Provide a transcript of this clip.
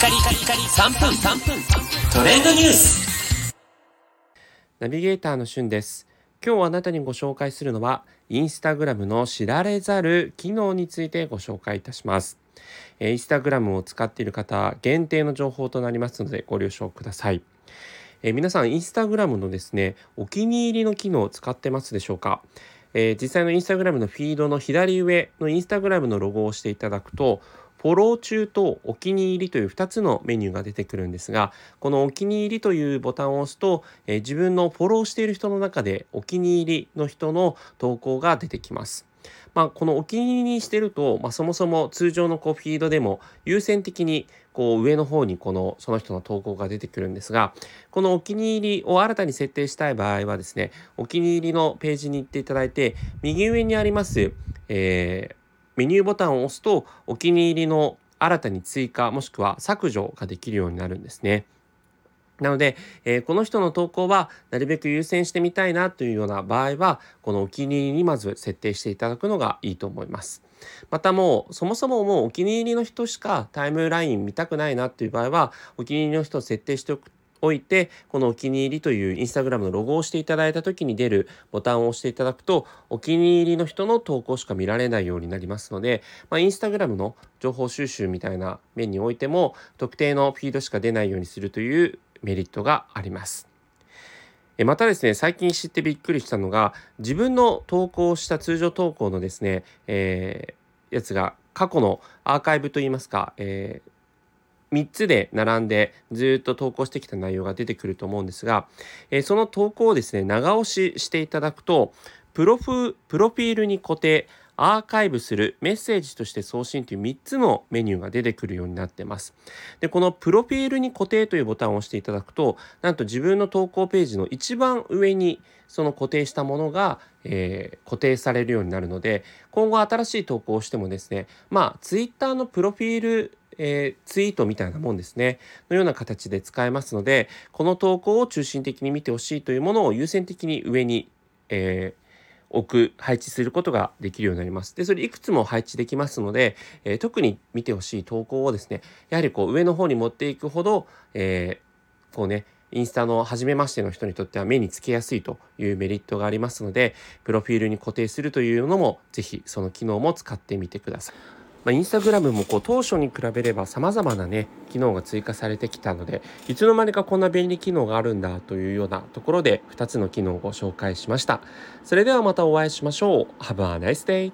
カリカリカリ3分3分。トレンドニュース。ナビゲーターのしゅんです。今日あなたにご紹介するのはインスタグラムの知られざる機能についてご紹介いたします。インスタグラムを使っている方限定の情報となりますのでご了承ください。え皆さんインスタグラムのですねお気に入りの機能を使ってますでしょうか？えー、実際のインスタグラムのフィードの左上のインスタグラムのロゴを押していただくとフォロー中とお気に入りという2つのメニューが出てくるんですがこのお気に入りというボタンを押すと、えー、自分のフォローしている人の中でお気に入りの人の投稿が出てきます。まあ、このお気に入りにしてると、まあ、そもそも通常のこうフィードでも優先的にこう上の方にこのその人の投稿が出てくるんですがこのお気に入りを新たに設定したい場合はですねお気に入りのページに行っていただいて右上にあります、えー、メニューボタンを押すとお気に入りの新たに追加もしくは削除ができるようになるんですね。なので、えー、この人の投稿はなるべく優先してみたいなというような場合はこのお気に入りにまず設定していただくのがいいと思います。またもうそもそももうお気に入りの人しかタイムライン見たくないなっていう場合はお気に入りの人を設定しておくおいてこのお気に入りというインスタグラムのロゴを押していただいた時に出るボタンを押していただくとお気に入りの人の投稿しか見られないようになりますので、まあ、インスタグラムの情報収集みたいな面においても特定のフィードしか出ないようにするというメリットがあります。またですね、最近知ってびっくりしたのが、自分の投稿した通常投稿のですね、えー、やつが過去のアーカイブといいますか、えー3つで並んでずっと投稿してきた内容が出てくると思うんですが、えー、その投稿をですね長押ししていただくとプロフプロフィールに固定アーカイブするメッセージとして送信という3つのメニューが出てくるようになってます。で、このプロフィールに固定というボタンを押していただくと、なんと自分の投稿ページの一番上にその固定したものが、えー、固定されるようになるので、今後新しい投稿をしてもですね、まあ、Twitter のプロフィールえー、ツイートみたいなもんですねのような形で使えますのでこの投稿を中心的に見てほしいというものを優先的に上に、えー置く配置することができるようになります。でそれいくつも配置できますので、えー、特に見てほしい投稿をですねやはりこう上の方に持っていくほど、えー、こうねインスタの初めましての人にとっては目につけやすいというメリットがありますのでプロフィールに固定するというのも是非その機能も使ってみてください。まあ、インスタグラムもこう当初に比べれば様々なね機能が追加されてきたのでいつの間にかこんな便利機能があるんだというようなところで2つの機能をご紹介しました。それではまたお会いしましょう。Have a nice day